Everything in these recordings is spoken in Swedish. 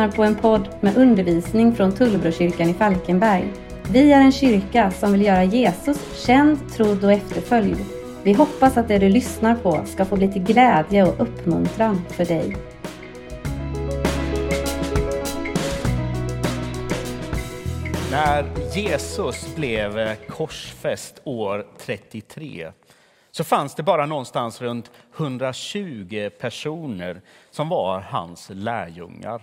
Lyssnar på en podd med undervisning från Tullbrokyrkan i Falkenberg. Vi är en kyrka som vill göra Jesus känd, trodd och efterföljd. Vi hoppas att det du lyssnar på ska få bli till glädje och uppmuntran för dig. När Jesus blev eh, korsfäst år 33 så fanns det bara någonstans runt 120 personer som var hans lärjungar.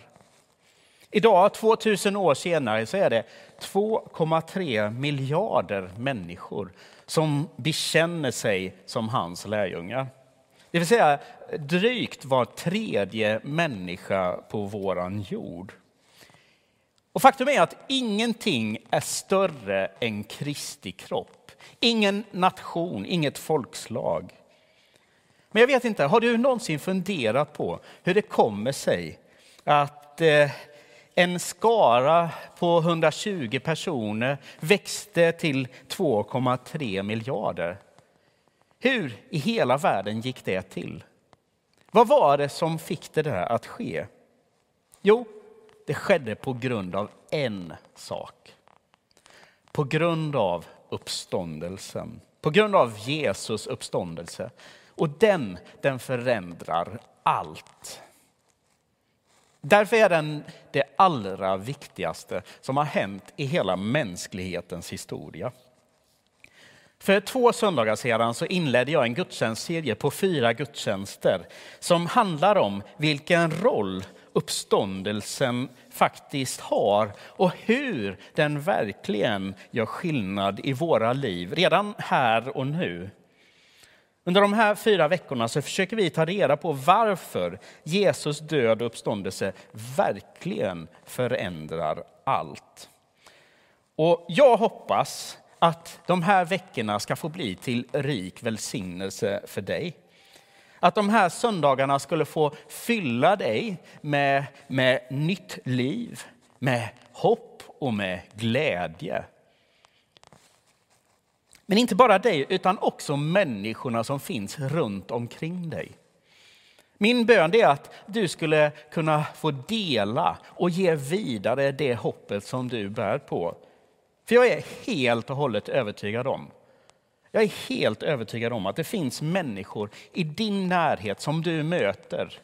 Idag, 2000 år senare, så är det 2,3 miljarder människor som bekänner sig som hans lärjungar. Det vill säga drygt var tredje människa på våran jord. Och faktum är att ingenting är större än Kristi kropp. Ingen nation, inget folkslag. Men jag vet inte, har du någonsin funderat på hur det kommer sig att eh, en skara på 120 personer växte till 2,3 miljarder? Hur i hela världen gick det till? Vad var det som fick det där att ske? Jo, det skedde på grund av en sak. På grund av uppståndelsen. På grund av Jesus uppståndelse. Och den, den förändrar allt. Därför är den det allra viktigaste som har hänt i hela mänsklighetens historia. För två söndagar sedan så inledde jag en gudstjänstserie på fyra gudstjänster som handlar om vilken roll uppståndelsen faktiskt har och hur den verkligen gör skillnad i våra liv, redan här och nu. Under de här fyra veckorna så försöker vi ta reda på varför Jesus död och uppståndelse verkligen förändrar allt. Och jag hoppas att de här veckorna ska få bli till rik välsignelse för dig. Att de här söndagarna skulle få fylla dig med, med nytt liv, med hopp och med glädje. Men inte bara dig, utan också människorna som finns runt omkring dig. Min bön är att du skulle kunna få dela och ge vidare det hoppet som du bär på. För jag är helt och hållet övertygad om jag är helt övertygad om att det finns människor i din närhet som du möter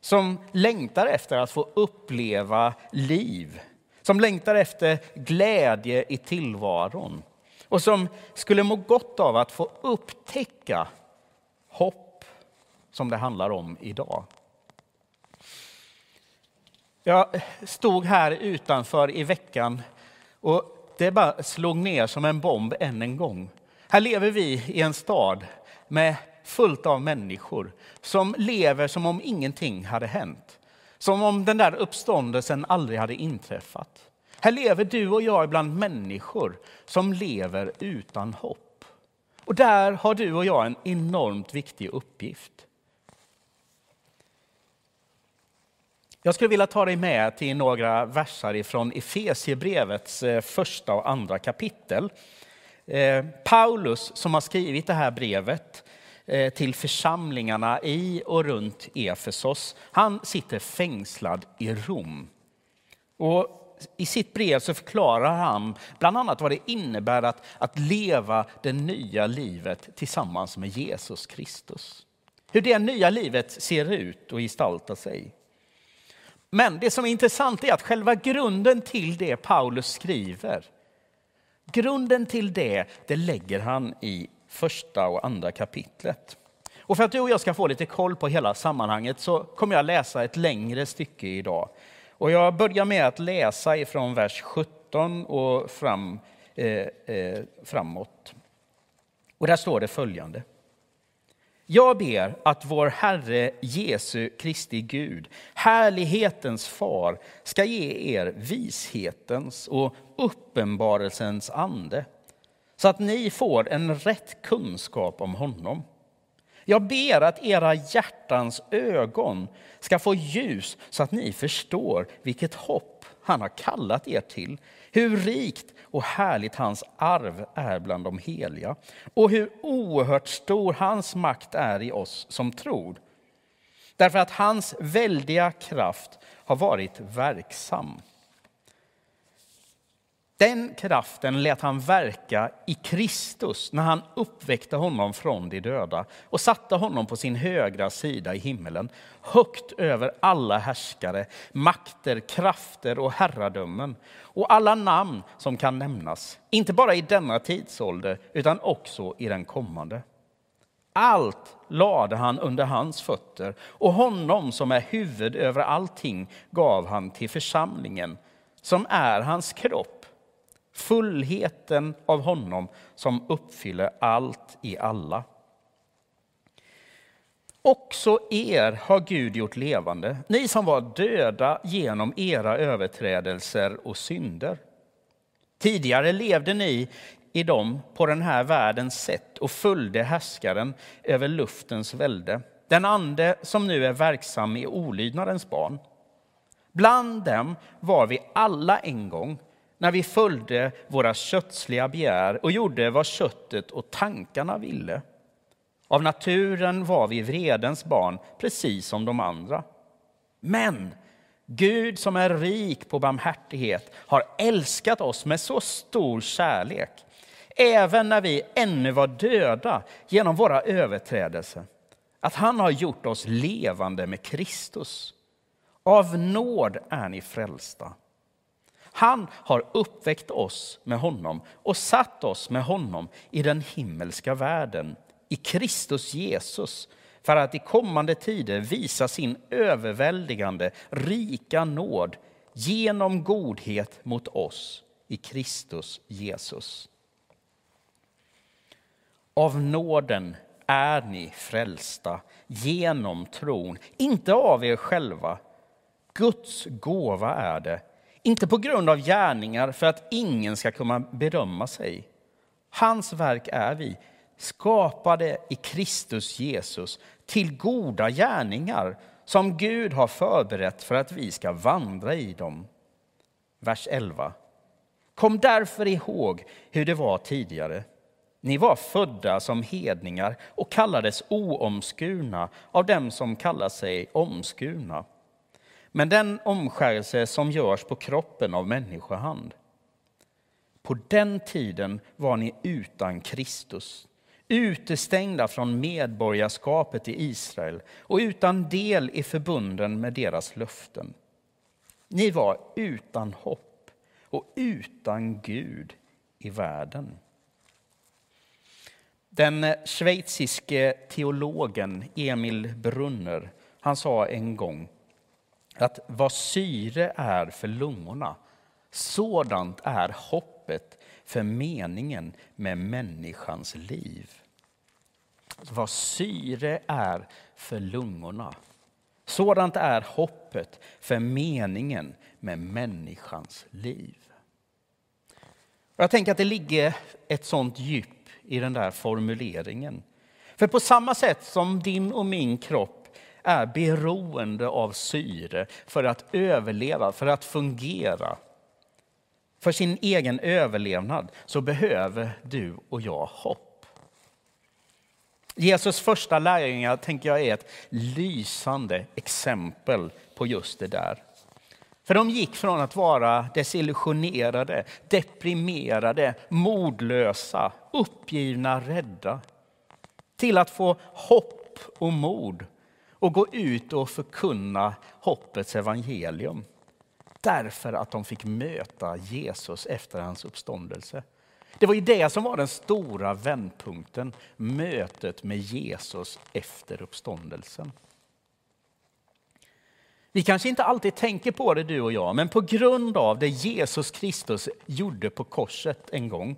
som längtar efter att få uppleva liv, som längtar efter glädje i tillvaron och som skulle må gott av att få upptäcka hopp som det handlar om idag. Jag stod här utanför i veckan och det bara slog ner som en bomb än en gång. Här lever vi i en stad med fullt av människor som lever som om ingenting hade hänt. Som om den där uppståndelsen aldrig hade inträffat. Här lever du och jag bland människor som lever utan hopp. Och där har du och jag en enormt viktig uppgift. Jag skulle vilja ta dig med till några verser från Efesiebrevets eh, första och andra kapitel. Eh, Paulus som har skrivit det här brevet eh, till församlingarna i och runt Efesos, han sitter fängslad i Rom. Och i sitt brev så förklarar han bland annat vad det innebär att, att leva det nya livet tillsammans med Jesus Kristus. Hur det nya livet ser ut och gestaltar sig. Men det som är intressant är att själva grunden till det Paulus skriver Grunden till det, det lägger han i första och andra kapitlet. Och för att du och jag ska få lite koll på hela sammanhanget så kommer jag läsa ett längre stycke idag. Och jag börjar med att läsa ifrån vers 17 och fram, eh, eh, framåt. Och där står det följande. Jag ber att vår Herre Jesu Kristi Gud, härlighetens far, ska ge er vishetens och uppenbarelsens ande så att ni får en rätt kunskap om honom. Jag ber att era hjärtans ögon ska få ljus så att ni förstår vilket hopp han har kallat er till, hur rikt och härligt hans arv är bland de heliga och hur oerhört stor hans makt är i oss som tror. Därför att hans väldiga kraft har varit verksam. Den kraften lät han verka i Kristus när han uppväckte honom från de döda och satte honom på sin högra sida i himmelen, högt över alla härskare, makter, krafter och herradömen och alla namn som kan nämnas, inte bara i denna tidsålder utan också i den kommande. Allt lade han under hans fötter och honom som är huvud över allting gav han till församlingen som är hans kropp fullheten av honom som uppfyller allt i alla. Också er har Gud gjort levande, ni som var döda genom era överträdelser och synder. Tidigare levde ni i dem på den här världens sätt och följde härskaren över luftens välde, den ande som nu är verksam i olydnadens barn. Bland dem var vi alla en gång när vi följde våra kötsliga begär och gjorde vad köttet och tankarna ville. Av naturen var vi vredens barn, precis som de andra. Men Gud som är rik på barmhärtighet har älskat oss med så stor kärlek, även när vi ännu var döda genom våra överträdelser, att han har gjort oss levande med Kristus. Av nåd är ni frälsta. Han har uppväckt oss med honom och satt oss med honom i den himmelska världen, i Kristus Jesus, för att i kommande tider visa sin överväldigande, rika nåd genom godhet mot oss i Kristus Jesus. Av nåden är ni frälsta genom tron, inte av er själva. Guds gåva är det inte på grund av gärningar för att ingen ska kunna berömma sig. Hans verk är vi, skapade i Kristus Jesus till goda gärningar som Gud har förberett för att vi ska vandra i dem. Vers 11. Kom därför ihåg hur det var tidigare. Ni var födda som hedningar och kallades oomskurna av dem som kallar sig omskurna men den omskärelse som görs på kroppen av människohand. På den tiden var ni utan Kristus, utestängda från medborgarskapet i Israel och utan del i förbunden med deras löften. Ni var utan hopp och utan Gud i världen. Den schweiziske teologen Emil Brunner han sa en gång att vad syre är för lungorna, sådant är hoppet för meningen med människans liv. Alltså, vad syre är för lungorna, sådant är hoppet för meningen med människans liv. Jag tänker att det ligger ett sånt djup i den där formuleringen. För på samma sätt som din och min kropp är beroende av syre för att överleva, för att fungera. För sin egen överlevnad så behöver du och jag hopp. Jesus första lärjungar tänker jag är ett lysande exempel på just det där. För de gick från att vara desillusionerade, deprimerade, modlösa, uppgivna, rädda till att få hopp och mod och gå ut och förkunna hoppets evangelium. Därför att de fick möta Jesus efter hans uppståndelse. Det var ju det som var den stora vändpunkten, mötet med Jesus efter uppståndelsen. Vi kanske inte alltid tänker på det du och jag, men på grund av det Jesus Kristus gjorde på korset en gång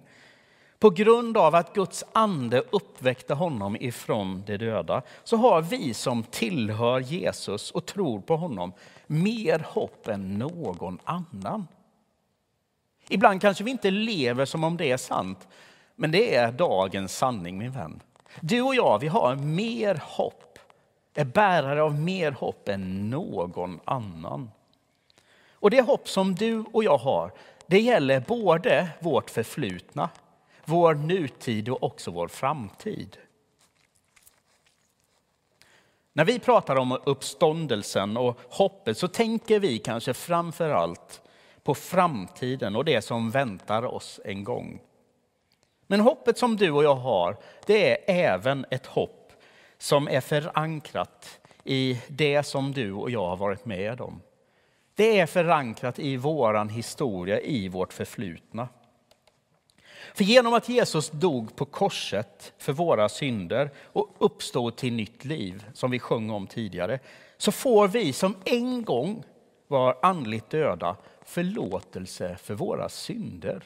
på grund av att Guds ande uppväckte honom ifrån de döda så har vi som tillhör Jesus och tror på honom mer hopp än någon annan. Ibland kanske vi inte lever som om det är sant, men det är dagens sanning min vän. Du och jag, vi har mer hopp, är bärare av mer hopp än någon annan. Och det hopp som du och jag har, det gäller både vårt förflutna vår nutid och också vår framtid. När vi pratar om uppståndelsen och hoppet så tänker vi kanske framför allt på framtiden och det som väntar oss en gång. Men hoppet som du och jag har, det är även ett hopp som är förankrat i det som du och jag har varit med om. Det är förankrat i vår historia, i vårt förflutna. För genom att Jesus dog på korset för våra synder och uppstod till nytt liv, som vi sjöng om tidigare, så får vi som en gång var andligt döda förlåtelse för våra synder.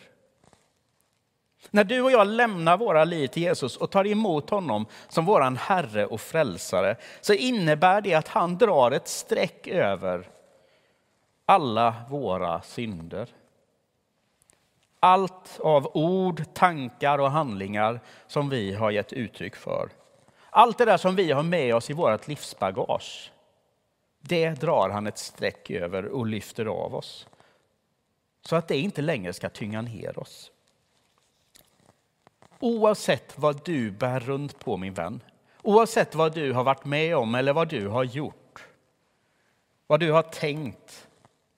När du och jag lämnar våra liv till Jesus och tar emot honom som vår Herre och Frälsare så innebär det att han drar ett streck över alla våra synder. Allt av ord, tankar och handlingar som vi har gett uttryck för. Allt det där som vi har med oss i vårt livsbagage. Det drar han ett streck över och lyfter av oss. Så att det inte längre ska tynga ner oss. Oavsett vad du bär runt på min vän, oavsett vad du har varit med om eller vad du har gjort, vad du har tänkt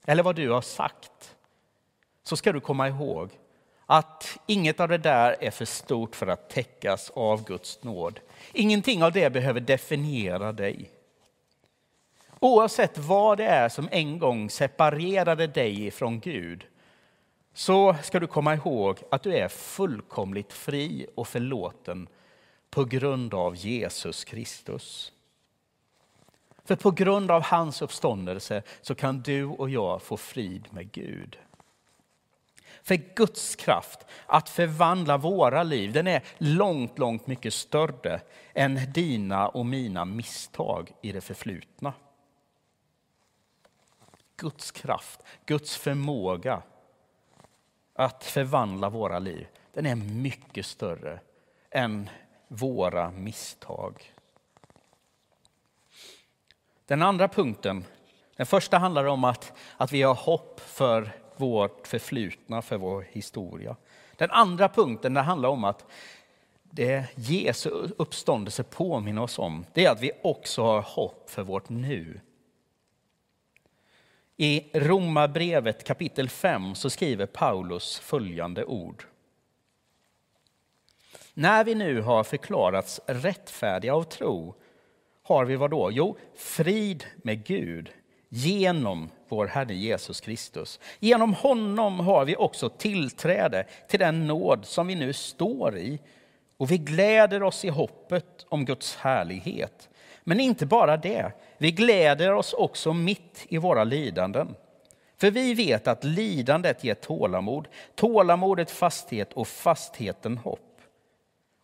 eller vad du har sagt, så ska du komma ihåg att inget av det där är för stort för att täckas av Guds nåd. Ingenting av det behöver definiera dig. Oavsett vad det är som en gång separerade dig från Gud så ska du komma ihåg att du är fullkomligt fri och förlåten på grund av Jesus Kristus. För på grund av hans uppståndelse så kan du och jag få frid med Gud. För Guds kraft att förvandla våra liv, den är långt, långt mycket större än dina och mina misstag i det förflutna. Guds kraft, Guds förmåga att förvandla våra liv, den är mycket större än våra misstag. Den andra punkten, den första handlar om att, att vi har hopp för vårt förflutna, för vår historia. Den andra punkten det handlar om att det Jesu uppståndelse påminner oss om, det är att vi också har hopp för vårt nu. I Romarbrevet kapitel 5 så skriver Paulus följande ord. När vi nu har förklarats rättfärdiga av tro har vi vad då? Jo, frid med Gud genom vår Herre Jesus Kristus. Genom honom har vi också tillträde till den nåd som vi nu står i och vi gläder oss i hoppet om Guds härlighet. Men inte bara det, vi gläder oss också mitt i våra lidanden. För vi vet att lidandet ger tålamod, tålamodet fasthet och fastheten hopp.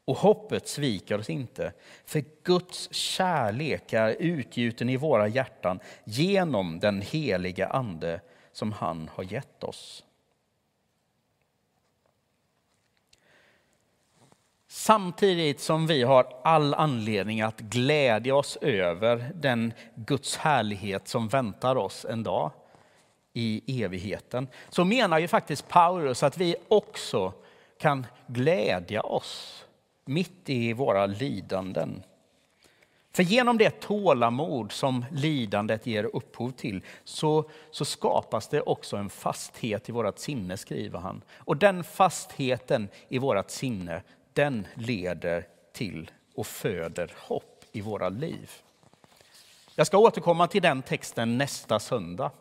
Och hoppet sviker oss inte, för Guds kärlek är utgjuten i våra hjärtan genom den heliga Ande som han har gett oss. Samtidigt som vi har all anledning att glädja oss över den Guds härlighet som väntar oss en dag i evigheten, så menar ju faktiskt Paulus att vi också kan glädja oss mitt i våra lidanden. För genom det tålamod som lidandet ger upphov till så, så skapas det också en fasthet i vårt sinne, skriver han. Och den fastheten i vårt sinne, den leder till och föder hopp i våra liv. Jag ska återkomma till den texten nästa söndag.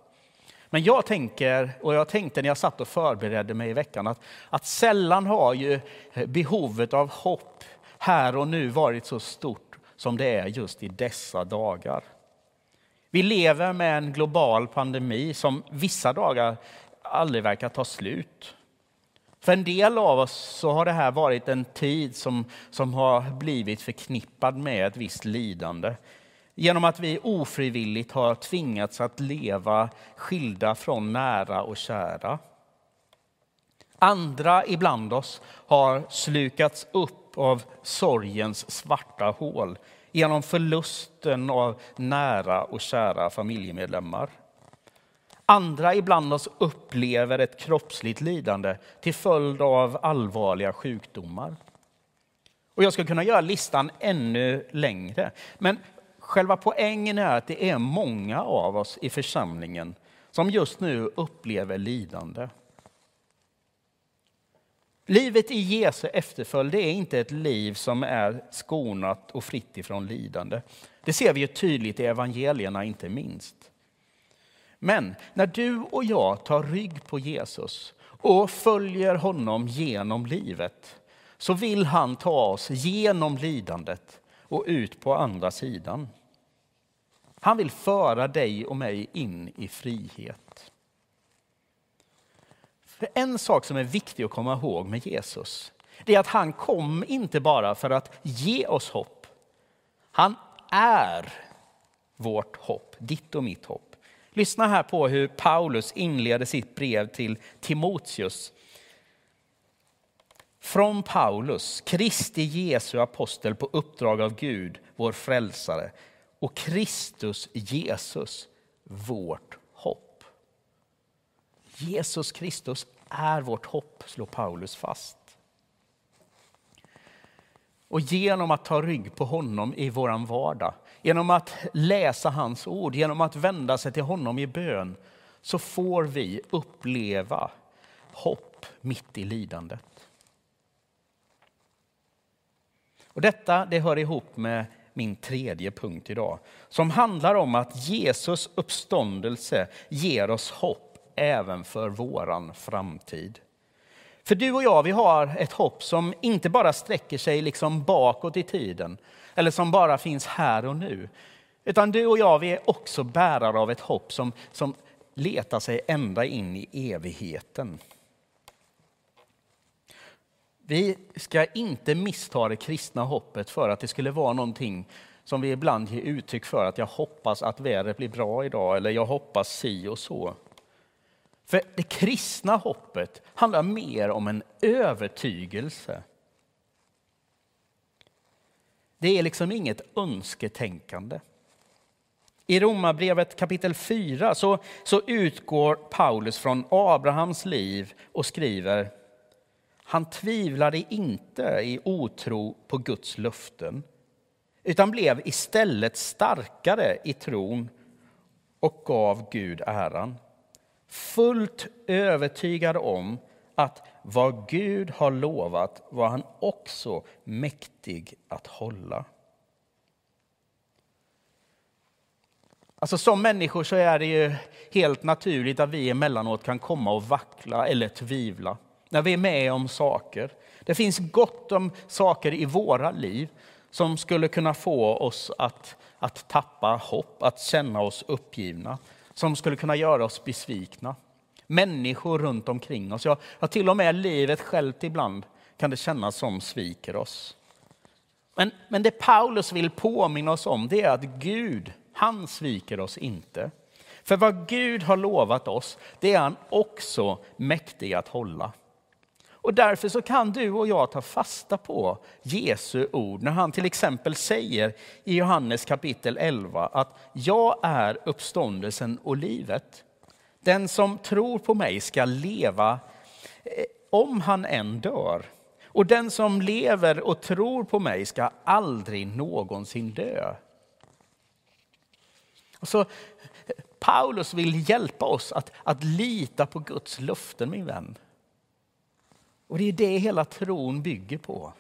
Men jag tänker, och jag tänkte när jag satt och förberedde mig i veckan, att, att sällan har ju behovet av hopp här och nu varit så stort som det är just i dessa dagar. Vi lever med en global pandemi som vissa dagar aldrig verkar ta slut. För en del av oss så har det här varit en tid som, som har blivit förknippad med ett visst lidande. Genom att vi ofrivilligt har tvingats att leva skilda från nära och kära. Andra ibland oss har slukats upp av sorgens svarta hål genom förlusten av nära och kära familjemedlemmar. Andra ibland oss upplever ett kroppsligt lidande till följd av allvarliga sjukdomar. Och jag ska kunna göra listan ännu längre. Men Själva poängen är att det är många av oss i församlingen som just nu upplever lidande. Livet i Jesu efterföljd är inte ett liv som är skonat och fritt ifrån lidande. Det ser vi ju tydligt i evangelierna inte minst. Men när du och jag tar rygg på Jesus och följer honom genom livet så vill han ta oss genom lidandet och ut på andra sidan. Han vill föra dig och mig in i frihet. För en sak som är viktig att komma ihåg med Jesus, det är att han kom inte bara för att ge oss hopp. Han är vårt hopp, ditt och mitt hopp. Lyssna här på hur Paulus inleder sitt brev till Timoteus. Från Paulus, Kristi Jesu apostel på uppdrag av Gud, vår frälsare, och Kristus Jesus, vårt hopp. Jesus Kristus är vårt hopp, slår Paulus fast. Och genom att ta rygg på honom i vår vardag, genom att läsa hans ord, genom att vända sig till honom i bön, så får vi uppleva hopp mitt i lidandet. Och detta det hör ihop med min tredje punkt idag, som handlar om att Jesus uppståndelse ger oss hopp även för våran framtid. För du och jag, vi har ett hopp som inte bara sträcker sig liksom bakåt i tiden, eller som bara finns här och nu. Utan du och jag, vi är också bärare av ett hopp som, som letar sig ända in i evigheten. Vi ska inte missta det kristna hoppet för att det skulle vara någonting som vi ibland ger uttryck för att jag hoppas att vädret blir bra idag eller jag hoppas si och så. För det kristna hoppet handlar mer om en övertygelse. Det är liksom inget önsketänkande. I Romarbrevet kapitel 4 så, så utgår Paulus från Abrahams liv och skriver han tvivlade inte i otro på Guds löften utan blev istället starkare i tron och gav Gud äran. Fullt övertygad om att vad Gud har lovat var han också mäktig att hålla. Alltså som människor så är det ju helt naturligt att vi emellanåt kan komma och vackla eller tvivla när vi är med om saker. Det finns gott om saker i våra liv som skulle kunna få oss att, att tappa hopp, att känna oss uppgivna, som skulle kunna göra oss besvikna. Människor runt omkring oss, ja, ja till och med livet självt ibland kan det kännas som sviker oss. Men, men det Paulus vill påminna oss om det är att Gud, han sviker oss inte. För vad Gud har lovat oss, det är han också mäktig att hålla. Och därför så kan du och jag ta fasta på Jesu ord när han till exempel säger i Johannes kapitel 11 att jag är uppståndelsen och livet. Den som tror på mig ska leva eh, om han än dör. Och den som lever och tror på mig ska aldrig någonsin dö. Och så, eh, Paulus vill hjälpa oss att, att lita på Guds löften, min vän. Och det är det hela tron bygger på.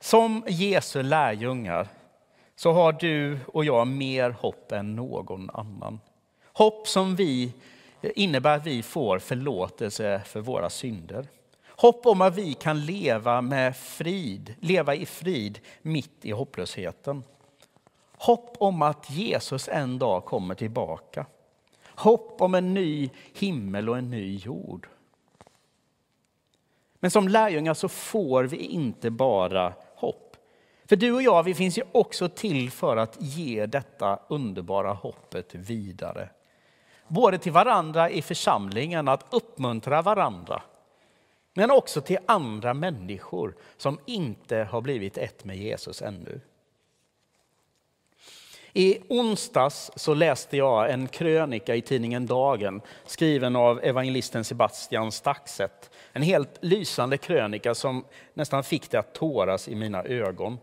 Som Jesu lärjungar så har du och jag mer hopp än någon annan. Hopp som vi innebär att vi får förlåtelse för våra synder. Hopp om att vi kan leva med frid, leva i frid mitt i hopplösheten. Hopp om att Jesus en dag kommer tillbaka. Hopp om en ny himmel och en ny jord. Men som lärjungar så får vi inte bara hopp. För du och jag, vi finns ju också till för att ge detta underbara hoppet vidare. Både till varandra i församlingen, att uppmuntra varandra. Men också till andra människor som inte har blivit ett med Jesus ännu. I onsdags så läste jag en krönika i tidningen Dagen skriven av evangelisten Sebastian Staxet. En helt lysande krönika som nästan fick det att tåras i mina ögon.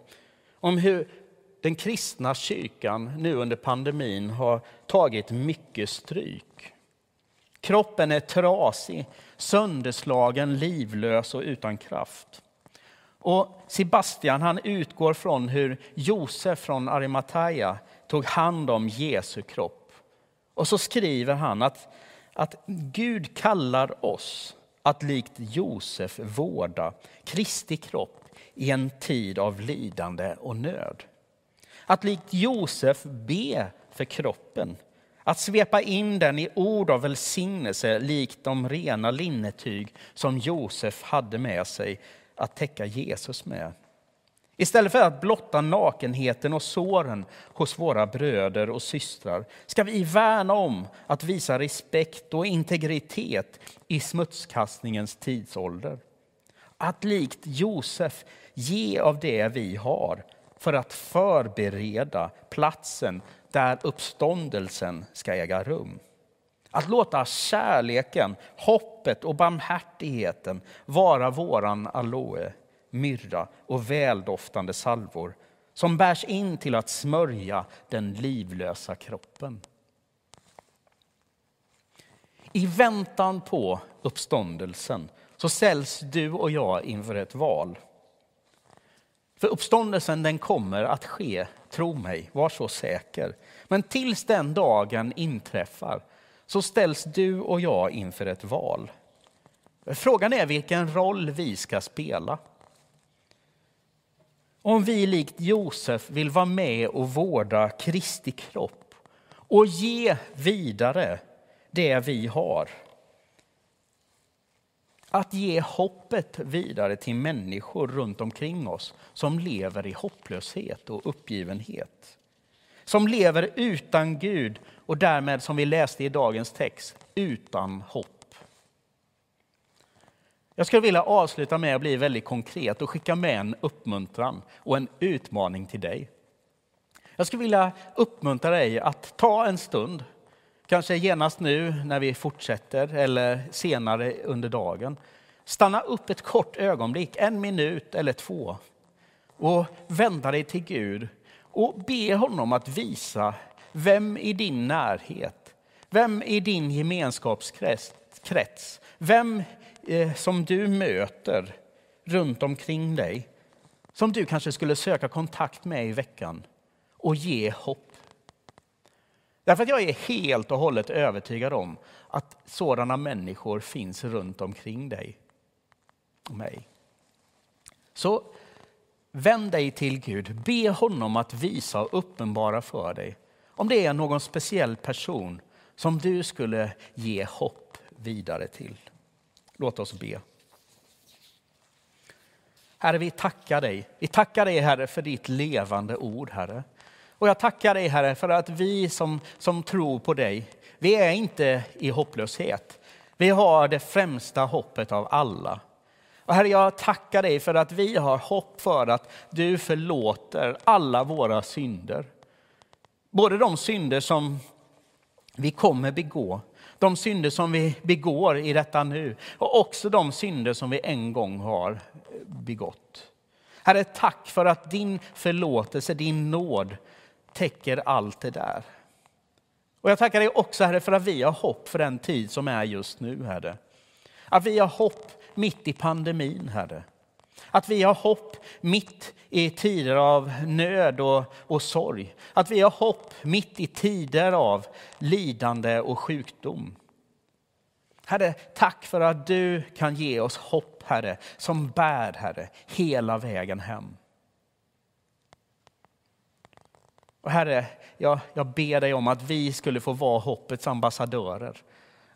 om hur den kristna kyrkan nu under pandemin har tagit mycket stryk. Kroppen är trasig, sönderslagen, livlös och utan kraft. Och Sebastian han utgår från hur Josef från Arimataya tog hand om Jesu kropp. Och så skriver han att, att Gud kallar oss att likt Josef vårda Kristi kropp i en tid av lidande och nöd. Att likt Josef be för kroppen, att svepa in den i ord av välsignelse likt de rena linnetyg som Josef hade med sig att täcka Jesus med. Istället för att blotta nakenheten och såren hos våra bröder och systrar ska vi värna om att visa respekt och integritet i smutskastningens tidsålder. Att likt Josef ge av det vi har för att förbereda platsen där uppståndelsen ska äga rum. Att låta kärleken, hoppet och barmhärtigheten vara våran aloe, myrra och väldoftande salvor som bärs in till att smörja den livlösa kroppen. I väntan på uppståndelsen så ställs du och jag inför ett val. För uppståndelsen den kommer att ske, tro mig, var så säker. Men tills den dagen inträffar så ställs du och jag inför ett val. Frågan är vilken roll vi ska spela. Om vi likt Josef vill vara med och vårda Kristi kropp och ge vidare det vi har att ge hoppet vidare till människor runt omkring oss som lever i hopplöshet och uppgivenhet. Som lever utan Gud och därmed, som vi läste i dagens text, utan hopp. Jag skulle vilja avsluta med att bli väldigt konkret och skicka med en uppmuntran och en utmaning till dig. Jag skulle vilja uppmuntra dig att ta en stund Kanske genast nu när vi fortsätter eller senare under dagen. Stanna upp ett kort ögonblick, en minut eller två och vända dig till Gud och be honom att visa vem i din närhet, vem i din gemenskapskrets, vem Eh, som du möter runt omkring dig som du kanske skulle söka kontakt med i veckan och ge hopp Därför att jag är helt och hållet övertygad om att sådana människor finns runt omkring dig och mig. Så vänd dig till Gud, be honom att visa och uppenbara för dig om det är någon speciell person som du skulle ge hopp vidare till. Låt oss be. Herre, vi tackar dig. Vi tackar dig, Herre, för ditt levande ord, Herre. Och jag tackar dig Herre för att vi som, som tror på dig, vi är inte i hopplöshet. Vi har det främsta hoppet av alla. Och Herre, jag tackar dig för att vi har hopp för att du förlåter alla våra synder. Både de synder som vi kommer begå, de synder som vi begår i detta nu och också de synder som vi en gång har begått. Herre, tack för att din förlåtelse, din nåd täcker allt det där. Och jag tackar dig också Herre för att vi har hopp för den tid som är just nu Herre. Att vi har hopp mitt i pandemin Herre. Att vi har hopp mitt i tider av nöd och, och sorg. Att vi har hopp mitt i tider av lidande och sjukdom. Herre, tack för att du kan ge oss hopp, Herre, som bär, Herre, hela vägen hem. Och Herre, jag, jag ber dig om att vi skulle få vara hoppets ambassadörer.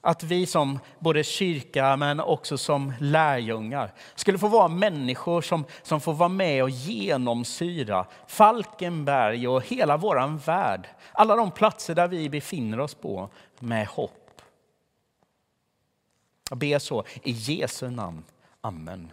Att vi som både kyrka men också som lärjungar skulle få vara människor som, som får vara med och genomsyra Falkenberg och hela vår värld. Alla de platser där vi befinner oss på med hopp. Jag ber så i Jesu namn. Amen.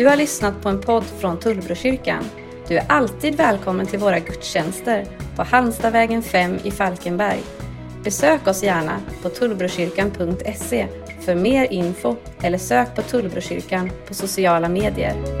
Du har lyssnat på en podd från Tullbrokyrkan. Du är alltid välkommen till våra gudstjänster på Halmstadvägen 5 i Falkenberg. Besök oss gärna på tullbrokyrkan.se för mer info eller sök på Tullbrokyrkan på sociala medier.